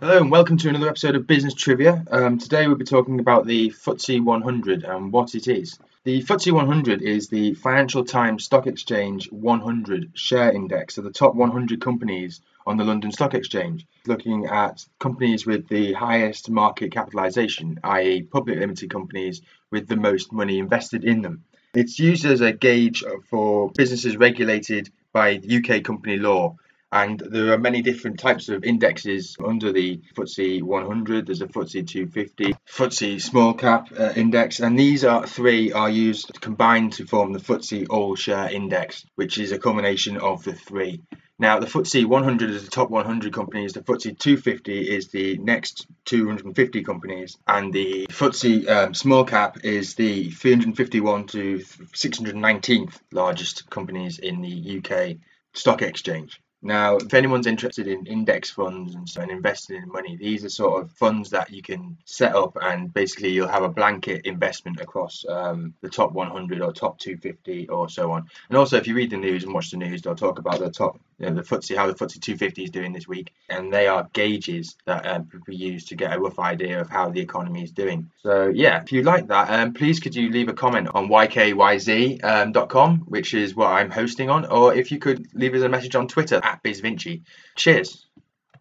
Hello and welcome to another episode of Business Trivia. Um, today we'll be talking about the FTSE 100 and what it is. The FTSE 100 is the Financial Times Stock Exchange 100 share index of the top 100 companies on the London Stock Exchange, looking at companies with the highest market capitalisation, i.e., public limited companies with the most money invested in them. It's used as a gauge for businesses regulated by UK company law and there are many different types of indexes under the FTSE 100. There's a FTSE 250, FTSE small cap uh, index, and these are three are used combined to form the FTSE All Share Index, which is a combination of the three. Now, the FTSE 100 is the top 100 companies, the FTSE 250 is the next 250 companies, and the FTSE um, small cap is the 351 to 619th largest companies in the UK stock exchange. Now, if anyone's interested in index funds and, and investing in money, these are sort of funds that you can set up and basically you'll have a blanket investment across um, the top 100 or top 250 or so on. And also, if you read the news and watch the news, they'll talk about the top, the FTSE, how the FTSE 250 is doing this week. And they are gauges that um, we use to get a rough idea of how the economy is doing. So, yeah, if you like that, um, please could you leave a comment on ykyz.com, um, which is what I'm hosting on, or if you could leave us a message on Twitter at BizVinci. Cheers.